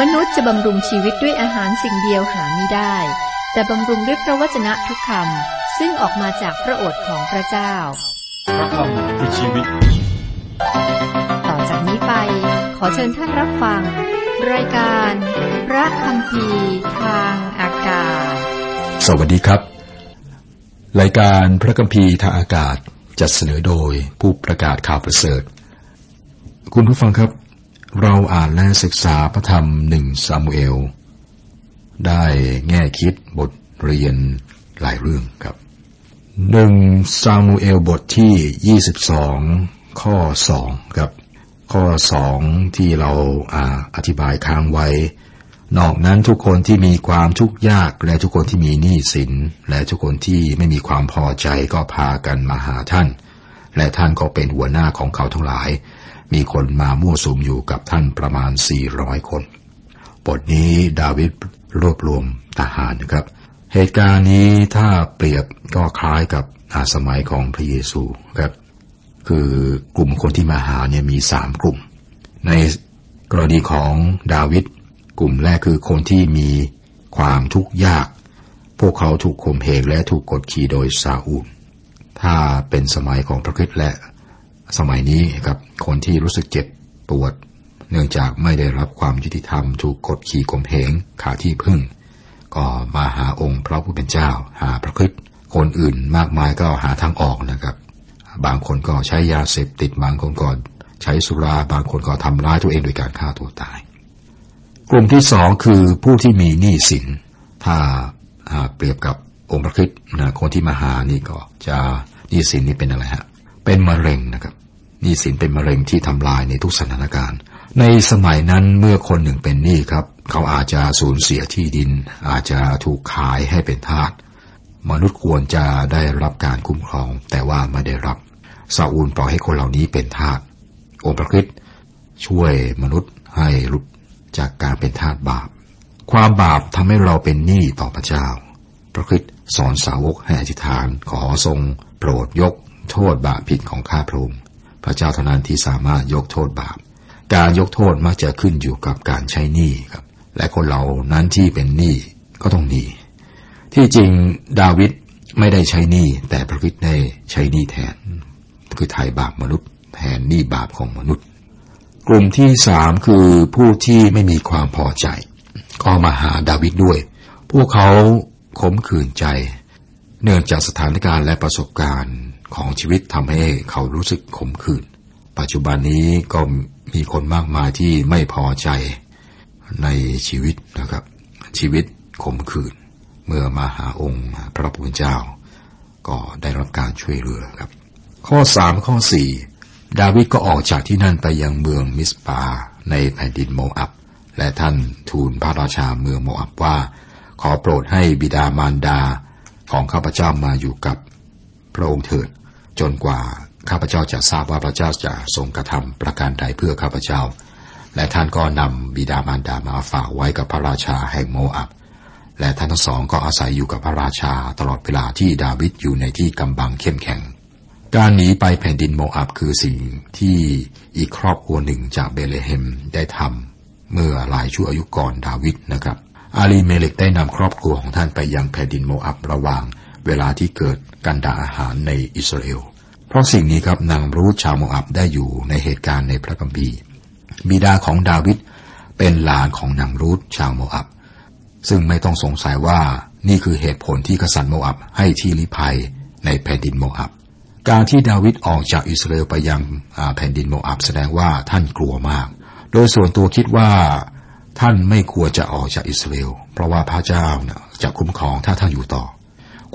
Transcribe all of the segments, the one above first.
มนุษย์จะบำรุงชีวิตด้วยอาหารสิ่งเดียวหาไม่ได้ แต่บำรุงด้วยพระวจนะทุกคำซึ่งออกมาจากพระโอษฐ์ของพระเจ้า พระคำคือชีวิต ต่อจากนี้ไป ขอเชิญท่านรับฟัง รายการ พระคำพีทางอากาศ สวัสดีครับ รายการพระคัมภีร์ทางอากาศจัดเสนอโดยผู้ประกาศข่าวประเสริฐ คุณผู้ฟังครับ เราอ่านและศึกษาพระธรรมหนึ่งซามูเอล ได้แง่คิดบทเรียนหลายเรื่องครับหนึ่งซามูเอลบทที่ 22 ข้อ 2 ครับ ข้อ 2 ที่เราอาอธิบายค้างไว้ นอกนั้นทุกคนที่มีความทุกข์ยากและทุกคนที่มีหนี้สิน และทุกคนที่ไม่มีความพอใจก็พากันมาหาท่าน และท่านก็เป็นหัวหน้าของเขาทั้งหลาย มีคนมามั่วสุมอยู่กับท่านประมาณ 400 คน บทนี้ดาวิดรวบรวมทหารนะครับ เหตุการณ์นี้ถ้าเปรียบก็คล้ายกับอาสมัยของพระเยซูครับ คือกลุ่มคนที่มาหาเนี่ยมีสามกลุ่ม ในกรณีของดาวิดกลุ่มแรกคือคนที่มีความทุกข์ยาก พวกเขาถูกข่มเหงและถูกกดขี่โดยซาอูล ถ้าเป็นสมัยของพระคริสต์และ สมัยนี้ครับคนที่รู้สึกเจ็บปวด เนื่องจากไม่ได้รับความยุติธรรมถูกกดขี่ข่มเหงขาที่พึ่ง ก็มาหาองค์พระผู้เป็นเจ้า หาพระคริสต์คนอื่นมากมายก็หาทางออกนะครับ บางคนก็ใช้ยาเสพติดบางคนก็ใช้สุราบางคนก็ทำร้ายตัวเองโดยการฆ่าตัวตาย กลุ่มที่สองคือผู้ที่มีหนี้สิน ถ้าเปรียบกับองค์พระคริสต์นะคนที่มาหานี่ก็จะหนี้สินนี่เป็นอะไรฮะ เป็นมะเร็งนะครับหนี้สินเป็นมะเร็งที่ทำลายในทุกสถานการณ์ ในสมัยนั้นเมื่อคนหนึ่งเป็นหนี้ครับ เขาอาจจะสูญเสียที่ดิน อาจจะถูกขายให้เป็นทาสมนุษย์ควรจะได้รับการคุ้มครอง แต่ว่าไม่ได้รับซาอูลปล่อยให้คนเหล่านี้เป็นทาสองค์พระคริสต์ช่วยมนุษย์ให้หลุดจากการเป็นทาสบาป ความบาปทำให้เราเป็นหนี้ต่อพระเจ้า พระคริสต์สอนสาวกให้อธิษฐานขอทรง โปรดยก โทษบาปผิดของข้าพระองค์พระเจ้าเท่านั้นที่สามารถยกโทษบาป การยกโทษมักจะขึ้นอยู่กับการใช้หนี้ครับ และคนเรานั้นที่เป็นหนี้ก็ต้องหนี้ที่จริงดาวิดไม่ได้ใช้หนี้แต่พระคริสต์ได้ใช้หนี้แทน คือไถ่บาปมนุษย์ แทนหนี้บาปของมนุษย์ กลุ่มที่สามคือผู้ที่ไม่มีความพอใจ ก็มาหาดาวิดด้วย พวกเขาขมขื่นใจ เนื่องจากสถานการณ์และประสบการณ์ ของชีวิตทำให้เขารู้สึกขมขื่น ปัจจุบันนี้ก็มีคนมากมายที่ไม่พอใจในชีวิตนะครับ ชีวิตขมขื่น เมื่อมาหาองค์พระผู้เป็นเจ้า ก็ได้รับการช่วยเหลือครับ ข้อสามข้อสี่ดาวิดก็ออกจากที่นั่นไปยังเมืองมิสปาในแผ่นดินโมอับ และท่านทูลพระราชาเมืองโมอับว่า ขอโปรดให้บิดามารดาของข้าพเจ้ามาอยู่กับพระองค์เถิด จนกว่าข้าพเจ้าจะทราบว่าพระเจ้าจะทรงกระทำประการใดเพื่อข้าพเจ้า และท่านก็นำบิดามารดามาฝากไว้กับพระราชาแห่งโมอับ และท่านทั้งสองก็อาศัยอยู่กับพระราชาตลอดเวลาที่ดาวิดอยู่ในที่กำบังเข้มแข็ง การหนีไปแผ่นดินโมอับคือสิ่งที่อีกครอบครัวหนึ่งจากเบเลเฮมได้ทำเมื่อหลายชั่วอายุก่อนดาวิดนะครับ อาลีเมเลกได้นำครอบครัวของท่านไปยังแผ่นดินโมอับระหว่าง เวลาที่เกิดการด่าอาหารในอิสราเอล เพราะสิ่งนี้ครับนางรูธชาวโมอับได้อยู่ในเหตุการณ์ในพระคัมภีร์บิดาของดาวิดเป็นหลานของนางรูธชาวโมอับ ซึ่งไม่ต้องสงสัยว่านี่คือเหตุผลที่กษัตริย์โมอับให้ที่ลิภัยในแผ่นดินโมอับ การที่ดาวิดออกจากอิสราเอลไปยังแผ่นดินโมอับแสดงว่าท่านกลัวมาก โดยส่วนตัวคิดว่าท่านไม่ควรจะออกจากอิสราเอล เพราะว่าพระเจ้าจะคุ้มครองถ้าท่านอยู่ต่อ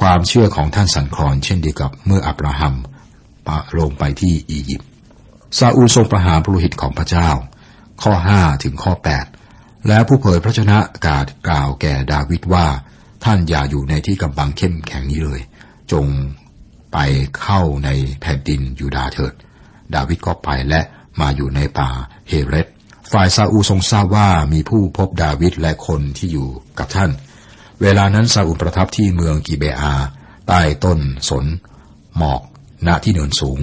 ความเชื่อของท่านสันคลอนเช่นเดียวกับเมื่ออับราฮัมลงไปที่อียิปต์ซาอูลทรงประหารปุโรหิตของพระเจ้า ข้อ 5 ถึงข้อ 8 แล้วผู้เผยพระชนะกาศกล่าวแก่ดาวิดว่า ท่านอย่าอยู่ในที่กำบังเข้มแข็งนี้เลย จงไปเข้าในแผ่นดินยูดาเถิด ดาวิดก็ไปและมาอยู่ในป่าเฮเรตฝ่ายซาอูทรงทราบว่ามีผู้พบดาวิดและคนที่อยู่กับท่าน เวลานั้นซาอูประทับที่เมืองกิเบอา ใต้ต้นสน หมอก ณที่เนินสูง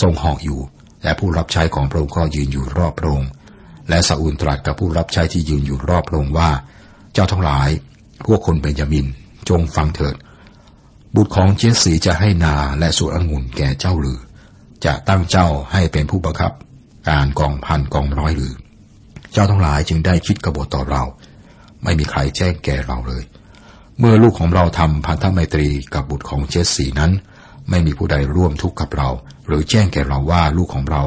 ทรงหอกอยู่ และผู้รับใช้ของพระองค์ก็ยืนอยู่รอบพระองค์และซาอูลตรัสกับผู้รับใช้ที่ยืนอยู่รอบพระองค์ว่า เจ้าทั้งหลาย พวกคนเบนยามิน จงฟังเถิด บุตรของเจสสีจะให้นาและสวนองุ่นแก่เจ้าหรือ จะตั้งเจ้าให้เป็นผู้บังคับ การกองพันกองร้อยหรือ เจ้าทั้งหลายจึงได้คิดกบฏต่อเรา ไม่มีใครแจ้งแก่เราเลย เมื่อลูกของเราทำพันธไมตรีกับบุตรของเจสสีนั้น ไม่มีผู้ใดร่วมทุกข์กับเรา หรือแจ้งแก่เราว่าลูกของเรา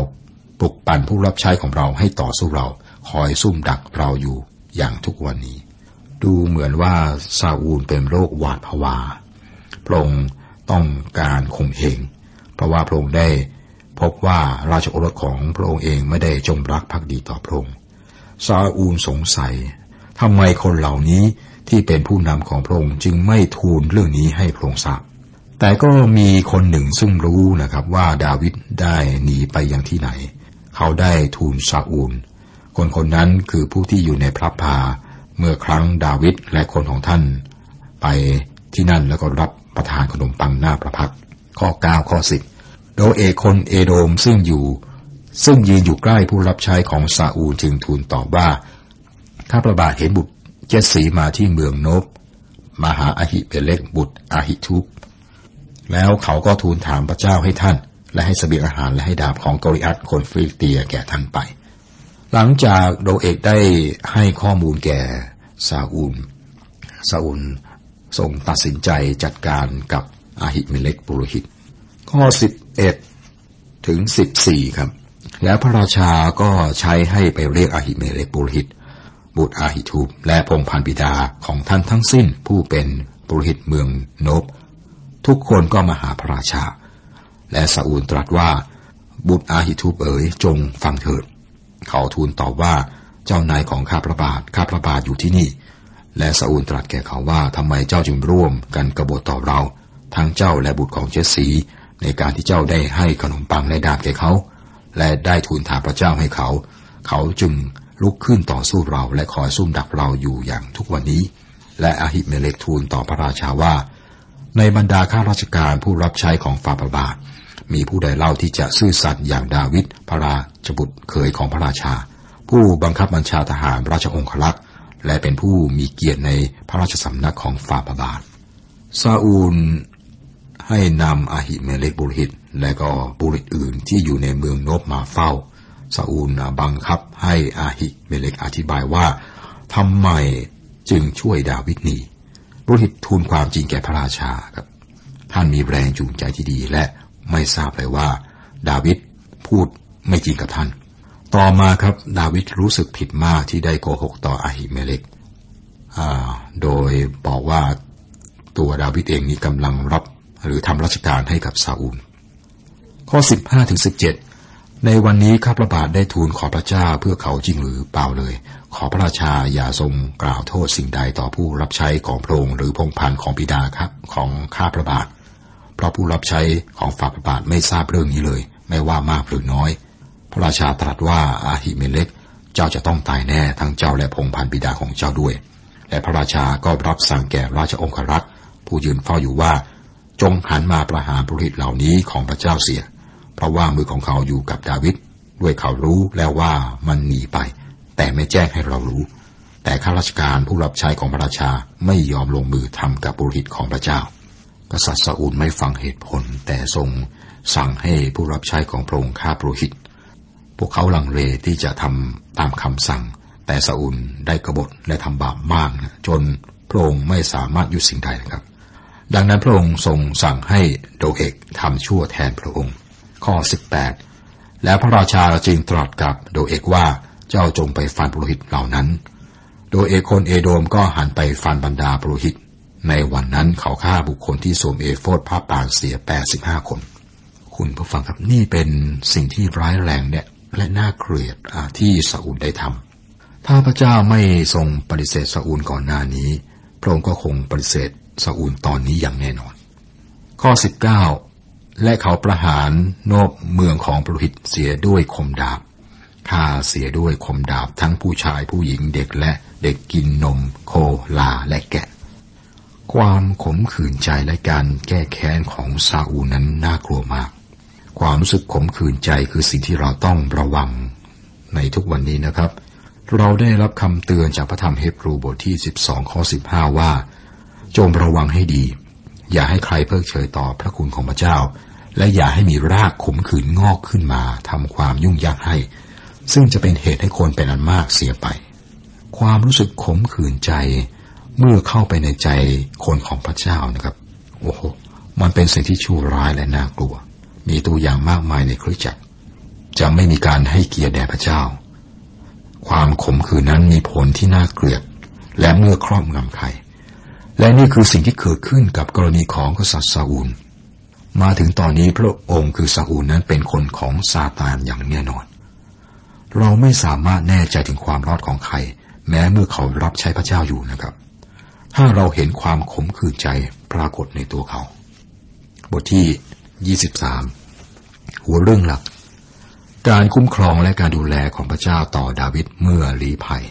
ปลุกปั่นผู้รับใช้ของเราให้ต่อสู้เราคอยซุ่มดักเราอยู่อย่างทุกวันนี้ ดูเหมือนว่าซาอูลเป็นโรคหวาดผวาพระองค์ต้องการข่มเหงเพราะว่าพระองค์ได้พบว่าราชโอรสของพระองค์เองไม่ได้จงรักภักดีต่อพระองค์ซาอูลสงสัยทำไมคนเหล่านี้ ที่เป็นผู้นำของพระองค์จึงไม่ทูลเรื่องนี้ให้พระองค์ทราบแต่ก็มีคนหนึ่งซึ่งรู้นะครับว่าดาวิดได้หนีไปยังที่ไหน เขาได้ทูลซาอูล คนคนนั้นคือผู้ที่อยู่ในพระพาเมื่อครั้งดาวิดและคนของท่าน ไปที่นั่นแล้วก็รับประทานขนมปังหน้าประพักข้อ 9 ข้อ 10 โดยเอกคนเอโดมซึ่งอยู่ ซึ่งยืนอยู่ใกล้ผู้รับใช้ของซาอูลจึงทูลตอบว่าข้าพระบาทเห็นบุตร เจสสีมาที่เมืองโนบมาหาอาหิเบเล็กบุตรอาหิทุบแล้วเขาก็ทูลถามพระเจ้าให้ท่าน และให้สเสบียงอาหารและให้ดาบของกอริอัตคนฟริเตียแก่ท่านไป หลังจากโดเอกได้ให้ข้อมูลแก่ซาอูลซาอูลทรงตัดสินใจจัดการกับอาหิเมเล็กปุโรหิต ข้อ 11 ถึง 14 ครับ แล้วพระราชาก็ใช้ให้ไปเรียกอาหิเมเล็กปุโรหิต บุตรอาหิทูบและพงพันบิดาของท่านทั้งสิ้นผู้เป็นปุโรหิตเมืองโนบ ทุกคนก็มาหาพระราชา และซาอูลตรัสว่า บุตรอาหิทูบเอ๋ยจงฟังเถิด เขาทูลตอบว่าเจ้านายของข้าพระบาทข้าพระบาทอยู่ที่นี่ และซาอูลตรัสแก่เขาว่าทำไมเจ้าจึงร่วมกันกบฏต่อเรา ทั้งเจ้าและบุตรของเจสสีในการที่เจ้าได้ให้ขนมปังและดาบแก่เขา และได้ทูลถามพระเจ้าให้เขา เขาจึงลุกขึ้นต่อสู้เราและคอยซุ่มดักเราอยู่อย่างทุกวันนี้ และอาหิเมเลกทูลต่อพระราชาว่า ในบรรดาข้าราชการผู้รับใช้ของฟาบาบาท มีผู้ใดเล่าที่จะซื่อสัตย์อย่างดาวิดพระราชบุตรเขยของพระราชา ผู้บังคับบัญชาทหารราชองครักษ์และเป็นผู้มีเกียรติในพระราชสำนักของฝ่าพระบาทซาอูลให้นำอาหิเมเลกบุริตและก็บุริตอื่นที่อยู่ในเมืองโนบมาเฝ้า ซาอูลบังคับให้อาหิเมเลกอธิบายว่าทำไมจึงช่วยดาวิดนีบุริตทูลความจริงแก่พระราชาครับ ท่านมีแรงจูงใจที่ดีและไม่ทราบเลยว่า ดาวิดพูดไม่จริงกับท่าน ต่อมาครับดาวิดรู้สึกผิดมากที่ได้โกหกต่ออาหิเมเลกโดยบอกว่าตัวดาวิดเองนี้กำลังรับหรือทำราชการให้กับซาอูล ข้อ 15ถึง17 ในวันนี้ข้าพระบาทได้ทูลขอพระเจ้าเพื่อเขาจริงหรือเปล่าเลย ขอพระราชาอย่าทรงกล่าวโทษสิ่งใดต่อผู้รับใช้ของพระองค์หรือพงพันของบิดาครับของข้าพระบาท เพราะผู้รับใช้ของฝ่าพระบาทไม่ทราบเรื่องนี้เลย ไม่ว่ามากหรือน้อย พระราชาตรัสว่าอาหิเมเล็กเจ้าจะต้องตายแน่ทั้งเจ้าและพงพันบิดาของเจ้าด้วย และพระราชาก็รับสั่งแก่ราชองครักษ์ผู้ยืนเฝ้าอยู่ว่า จงหันมาประหารบุริตเหล่านี้ของพระเจ้าเสีย เพราะว่ามือของเขาอยู่กับดาวิดด้วยเขารู้แล้วว่ามันหนีไป แต่ไม่แจ้งให้เรารู้ แต่ข้าราชการผู้รับใช้ของพระราชาไม่ยอมลงมือทำกับบุริตของพระเจ้า กษัตริย์ซาอูลไม่ฟังเหตุผล แต่ทรงสั่งให้ผู้รับใช้ของพระองค์ฆ่าปุรหิตพวกเขาลังเลที่จะทำตามคำสั่ง แต่ซาอุลได้กบฏและทำบาปมากนะจนพระองค์ไม่สามารถหยุดสิ่งใดนะครับ ดังนั้นพระองค์ทรงสั่งให้โดเอกทำชั่วแทนพระองค์ ข้อ 18 แล้วพระราชาจึงตรัสกับโดเอกว่าเจ้าจงไปฟันปุโรหิตเหล่านั้น โดเอกคนเอโดมก็หันไปฟันบรรดาปุโรหิต ในวันนั้นเขาฆ่าบุคคลที่สวมเอโฟดผ้าปางเสีย 85 คน คุณผู้ฟังครับนี่เป็นสิ่งที่ร้ายแรงเนี่ยและน่าเกลียดที่ซาอูลได้ทำ ถ้าพระเจ้าไม่ทรงปฏิเสธซาอูลก่อนหน้านี้ พระองค์ก็คงปฏิเสธซาอูลตอนนี้อย่างแน่นอน ข้อ 19 และเขาประหารโนบเมืองของปรหิตเสียด้วยคมดาบฆ่าเสียด้วยคมดาบทั้งผู้ชายผู้หญิงเด็กและเด็กกินนมโคลาและแกะ ความขมขื่นใจและการแก้แค้นของซาอูนั้นน่ากลัวมาก ความรู้สึกขมขื่นใจคือสิ่งที่เราต้องระวัง ในทุกวันนี้นะครับ เราได้รับคำเตือนจากพระธรรมเฮบรูบทที่ 12 ข้อ 15 ว่า จงระวังให้ดี อย่าให้ใครเพิกเฉยต่อพระคุณของพระเจ้า และอย่าให้มีรากขมขื่นงอกขึ้นมาทำความยุ่งยากให้ ซึ่งจะเป็นเหตุให้คนเป็นอันมากเสียไป ความรู้สึกขมขื่นใจ เมื่อเข้าไปในใจคนของพระเจ้านะครับ โอ้โหมันเป็นสิ่งที่ชั่วร้ายและน่ากลัว มีตัวอย่างมากมายในคริสตจักร จะไม่มีการให้เกียรติแด่พระเจ้า ความขมขื่นนั้นมีผลที่น่าเกลียด และเมื่อครอบงำใคร และนี่คือสิ่งที่เกิดขึ้นกับกรณีของกษัตริย์ซาอูล มาถึงตอนนี้พระองค์คือซาอูลนั้นเป็นคนของซาตานอย่างแน่นอน เราไม่สามารถแน่ใจถึงความรอดของใคร แม้เมื่อเขารับใช้พระเจ้าอยู่นะครับ ถ้าเราเห็นความขมขื่นใจปรากฏในตัวเขา บทที่ 23 หัวเรื่องหลัก การคุ้มครองและการดูแลของพระเจ้าต่อดาวิดเมื่อลีภัย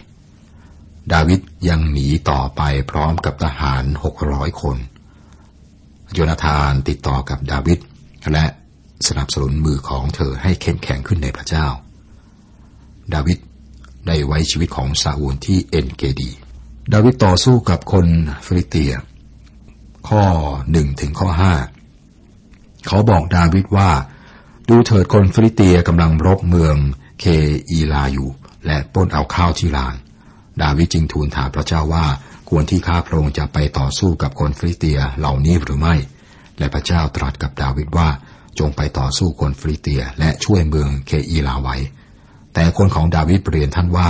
ดาวิด ยังหนีต่อไปพร้อมกับทหารหกร้อยคน โยนาธานติดต่อกับดาวิดและสนับสนุนมือของเธอให้เข้มแข็งขึ้นในพระเจ้า ดาวิดได้ไว้ชีวิตของซาอูลที่เอ็นเกดี ดาวิดต่อสู้กับคนฟิลิเตีย ข้อหนึ่งถึงข้อห้าเขาบอกดาวิดว่า ดูเถิดคนฟิลิเตียกำลังรบเมืองเคอีลาอยู่ และปล้นเอาข้าวที่ลาน ดาวิดจึงทูลถามพระเจ้าว่าควรที่ข้าพระองค์จะไปต่อสู้กับคนฟิลิเตียเหล่านี้หรือไม่ และพระเจ้าตรัสกับดาวิดว่าจงไปต่อสู้คนฟิลิเตียและช่วยเมืองเคอีลาไว้ แต่คนของดาวิดเรียนท่านว่า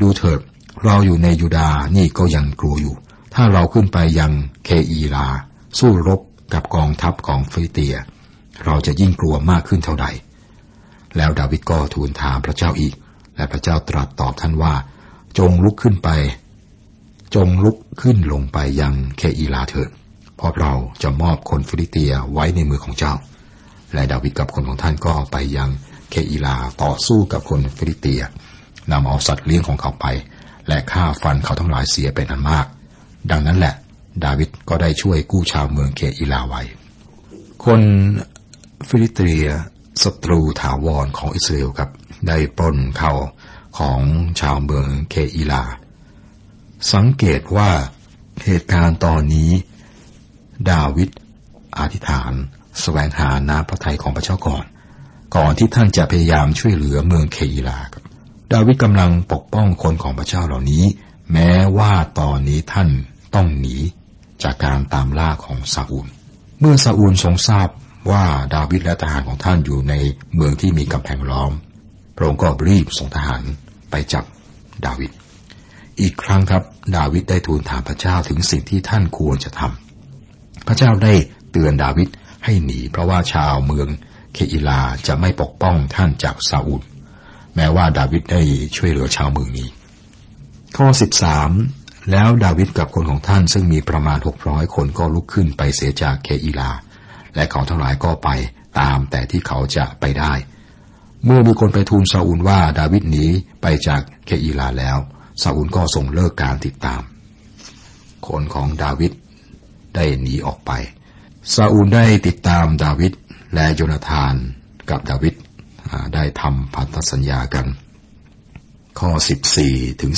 ดูเถิดเราอยู่ในยูดาห์นี่ก็ยังกลัวอยู่ ถ้าเราขึ้นไปยังเคอีลา สู้รบกับกองทัพของฟิลิเตีย เราจะยิ่งกลัวมากขึ้นเท่าใด แล้วดาวิดก็ทูลถามพระเจ้าอีก และพระเจ้าตรัสตอบท่านว่า จงลุกขึ้นไป จงลุกขึ้นลงไปยังเคอีลาเถิดเพราะเราจะมอบคนฟิลิเตียไว้ในมือของเจ้า และดาวิดกับคนของท่านก็ไปยังเคอีลาต่อสู้กับคนฟิลิเตียนำเอาสัตว์เลี้ยงของเขาไป และฆ่าฟันเขาทั้งหลายเสียเป็นอันมาก ดังนั้นแหละ ดาวิดก็ได้ช่วยกู้ชาวเมืองเคอีลาไว้ คนฟิลิเตียศัตรูถาวรของอิสราเอลครับ ได้ปล้นเขา ของชาวเมืองเคอีลา สังเกตว่าเหตุการณ์ตอนนี้ ดาวิดอธิษฐานสแสวงหาน้ำพระทัยของพระเจ้าก่อน ก่อนที่ท่านจะพยายามช่วยเหลือเมืองเคอีลาครับดาวิดกำลังปกป้องคนของพระเจ้าเหล่านี้ แม้ว่าตอนนี้ท่านต้องหนีจากการตามล่าของซาอูล เมื่อซาอูลทรงทราบว่าดาวิดและทหารของท่านอยู่ในเมืองที่มีกำแพงล้อม พระองค์ก็รีบส่งทหาร ไปจับดาวิด อีกครั้งครับ ดาวิดได้ทูลถามพระเจ้าถึงสิ่งที่ท่านควรจะทำพระเจ้าได้เตือนดาวิดให้หนี เพราะว่าชาวเมืองเคอิลาจะไม่ปกป้องท่านจากซาอูล แม้ว่าดาวิดได้ช่วยเหลือชาวเมืองนี้ ข้อ 13 แล้วดาวิดกับคนของท่านซึ่งมีประมาณ 600 คนก็ลุกขึ้นไปเสียจากเคอิลา และเขาทั้งหลายก็ไปตามแต่ที่เขาจะไปได้ เมื่อมีคนไปทูลซาอูลว่าดาวิดหนีไปจากเคอิลาแล้วซาอูลก็ทรงเลิกการติดตาม คนของดาวิดได้หนีออกไปซาอูลได้ติดตามดาวิดและโยนาธานกับดาวิดได้ทำพันธสัญญากัน ข้อ 14ถึง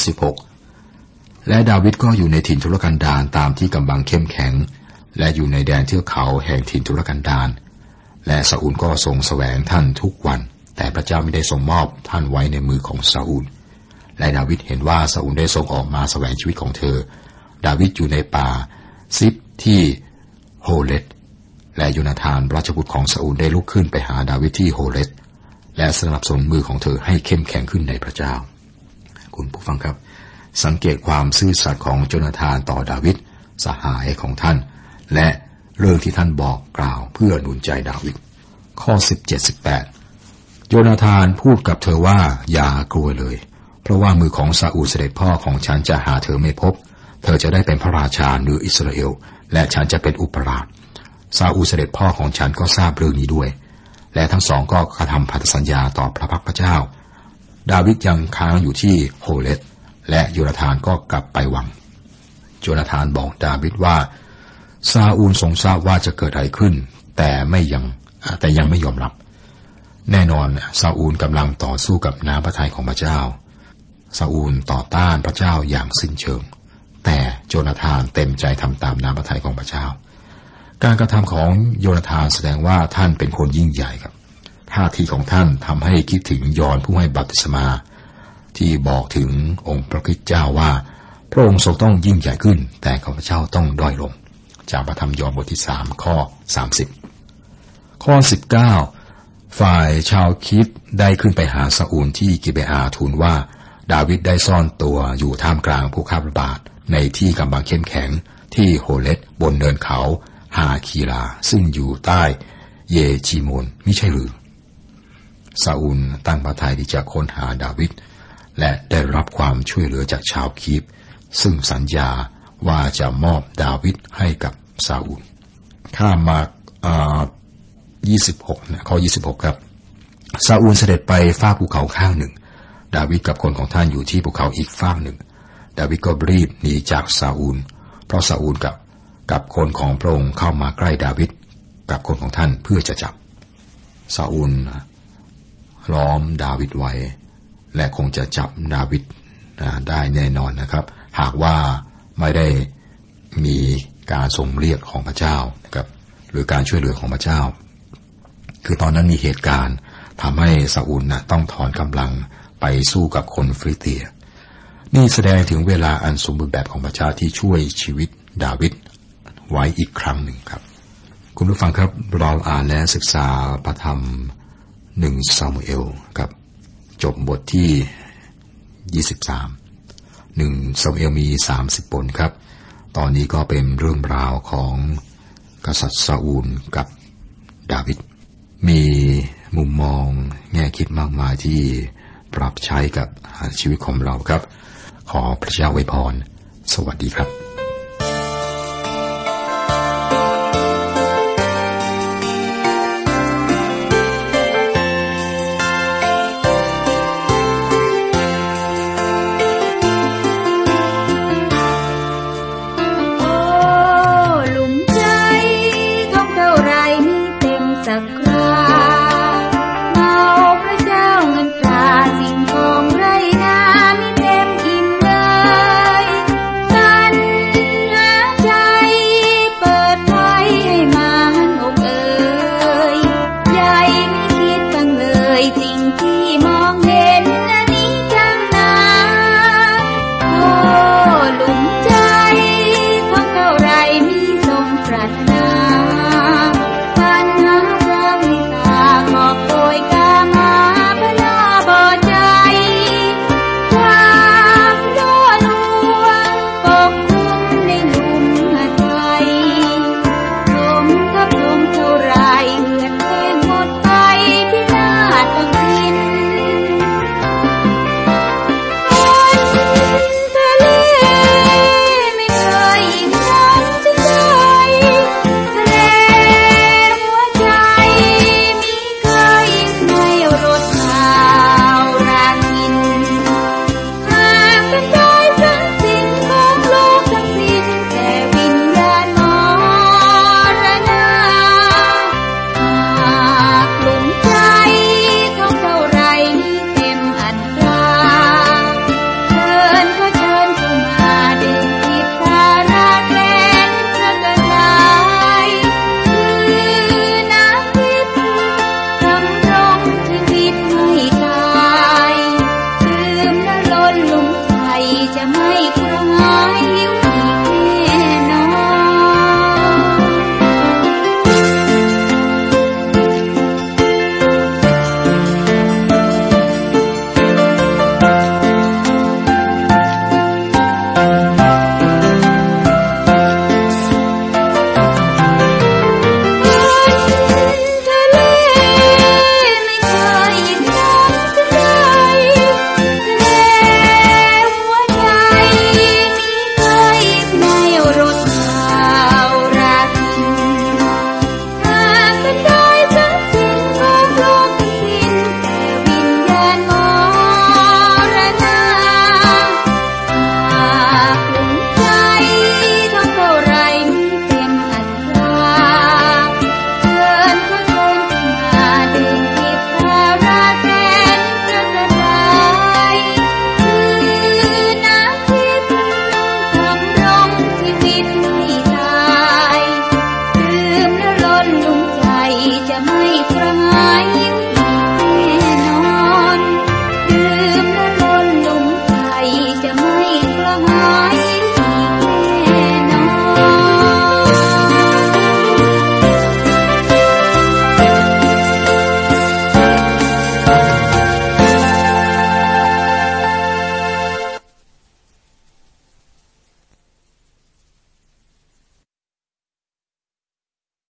16 และดาวิดก็อยู่ในถิ่นทุรกันดารตามที่กำบังเข้มแข็ง และอยู่ในแดนเทือกเขาแห่งถิ่นทุรกันดารและซาอูลก็ทรงแสวงท่านทุกวัน แต่พระเจ้าไม่ได้ทรงมอบท่านไว้ในมือของซาอูล และดาวิดเห็นว่าซาอูลได้ทรงออกมาแสวงชีวิตของเธอ ดาวิดอยู่ในป่าศิฟที่โฮเรชและโยนาธานราชบุตรของซาอูลได้ลุกขึ้นไปหาดาวิดที่โฮเรชและสนับสนุนมือของเธอให้เข้มแข็งขึ้นในพระเจ้า คุณผู้ฟังครับ สังเกตความซื่อสัตย์ของโจนาธานต่อดาวิดสหายของท่าน และเรื่องที่ท่านบอกกล่าวเพื่อหนุนใจดาวิดข้อ 17-18 โยนาธานพูดกับเธอว่าอย่ากลัวเลย เพราะว่ามือของซาอูลเสด็จพ่อของฉันจะหาเธอไม่พบ เธอจะได้เป็นพระราชาเหนืออิสราเอล และฉันจะเป็นอุปราชซาอูลเสด็จพ่อของฉันก็ทราบเรื่องนี้ด้วย และทั้งสองก็กระทำพันธสัญญาต่อพระพักพระเจ้า ดาวิดยังค้างอยู่ที่โฮเลตและโยนาธานก็กลับไปวัง โยนาธานบอกดาวิดว่าซาอูลทรงทราบว่าจะเกิดอะไรขึ้น แต่ไม่ยังแต่ยังไม่ยอมรับ แน่นอนซาอูลกำลังต่อสู้กับน้ำพระทัยของพระเจ้าซาอูลต่อต้านพระเจ้าอย่างสิ้นเชิง แต่โจนาธานเต็มใจทำตามน้ำพระทัยของพระเจ้า การกระทำของโยนาธานแสดงว่าท่านเป็นคนยิ่งใหญ่ครับท่าทีของท่านทำให้คิดถึงยอนผู้ให้บัพติศมา ที่บอกถึงองค์พระคิดเจ้าว่า พระองค์ทรงต้องยิ่งใหญ่ขึ้น แต่ข้าพเจ้าต้องด้อยลง จากพระธรรมยอห์นบทที่สามข้อสามสิบข้อสิบเก้า ฝ่ายชาวคิดได้ขึ้นไปหาซาอูลที่กิเบอาทูลว่า ดาวิดได้ซ่อนตัวอยู่ท่ามกลางผู้ข้าระบาดในที่กำบังเข้มแข็งที่โฮเลตบนเนินเขาฮาคีลา ซึ่งอยู่ใต้เยจีโมนไม่ใช่หรือซาอูลตั้งพระทัยที่จะค้นหาดาวิดและได้รับความช่วยเหลือจากชาวคีบซึ่งสัญญาว่าจะมอบดาวิดให้กับซาอูลข้ามา 26นะข้อ26 ครับ ซาอูลเสด็จไปฟากภูเขาข้างหนึ่ง ดาวิดกับคนของท่านอยู่ที่ภูเขาอีกฟากหนึ่ง ดาวิดก็รีบหนีจากซาอูล เพราะซาอูลกับกับคนของพระองค์เข้ามาใกล้ดาวิดกับคนของท่านเพื่อจะจับ ซาอูลล้อมดาวิดไว้ และคงจะจับดาวิดได้แน่นอนนะครับ หากว่าไม่ได้มีการทรงเรียกของพระเจ้านะครับหรือการช่วยเหลือของพระเจ้า คือตอนนั้นมีเหตุการณ์ทำให้ซาอุลนะต้องถอนกำลังไปสู้กับคนฟริเตีย นี่แสดงถึงเวลาอันสมบูรณ์แบบของพระเจ้าที่ช่วยชีวิตดาวิดไว้อีกครั้งหนึ่งครับ คุณผู้ฟังครับเราอ่านและศึกษาพระธรรมหนึ่งซามูเอลครับจบบทที่ยี่สิบสามหนึ่งซามูเอลมีสามสิบบทครับ ตอนนี้ก็เป็นเรื่องราวของกษัตริย์ซาอูลกับดาวิด มีมุมมองแง่คิดมากมายที่ปรับใช้กับชีวิตของเราครับ ขอพระเจ้าไว้พร สวัสดีครับ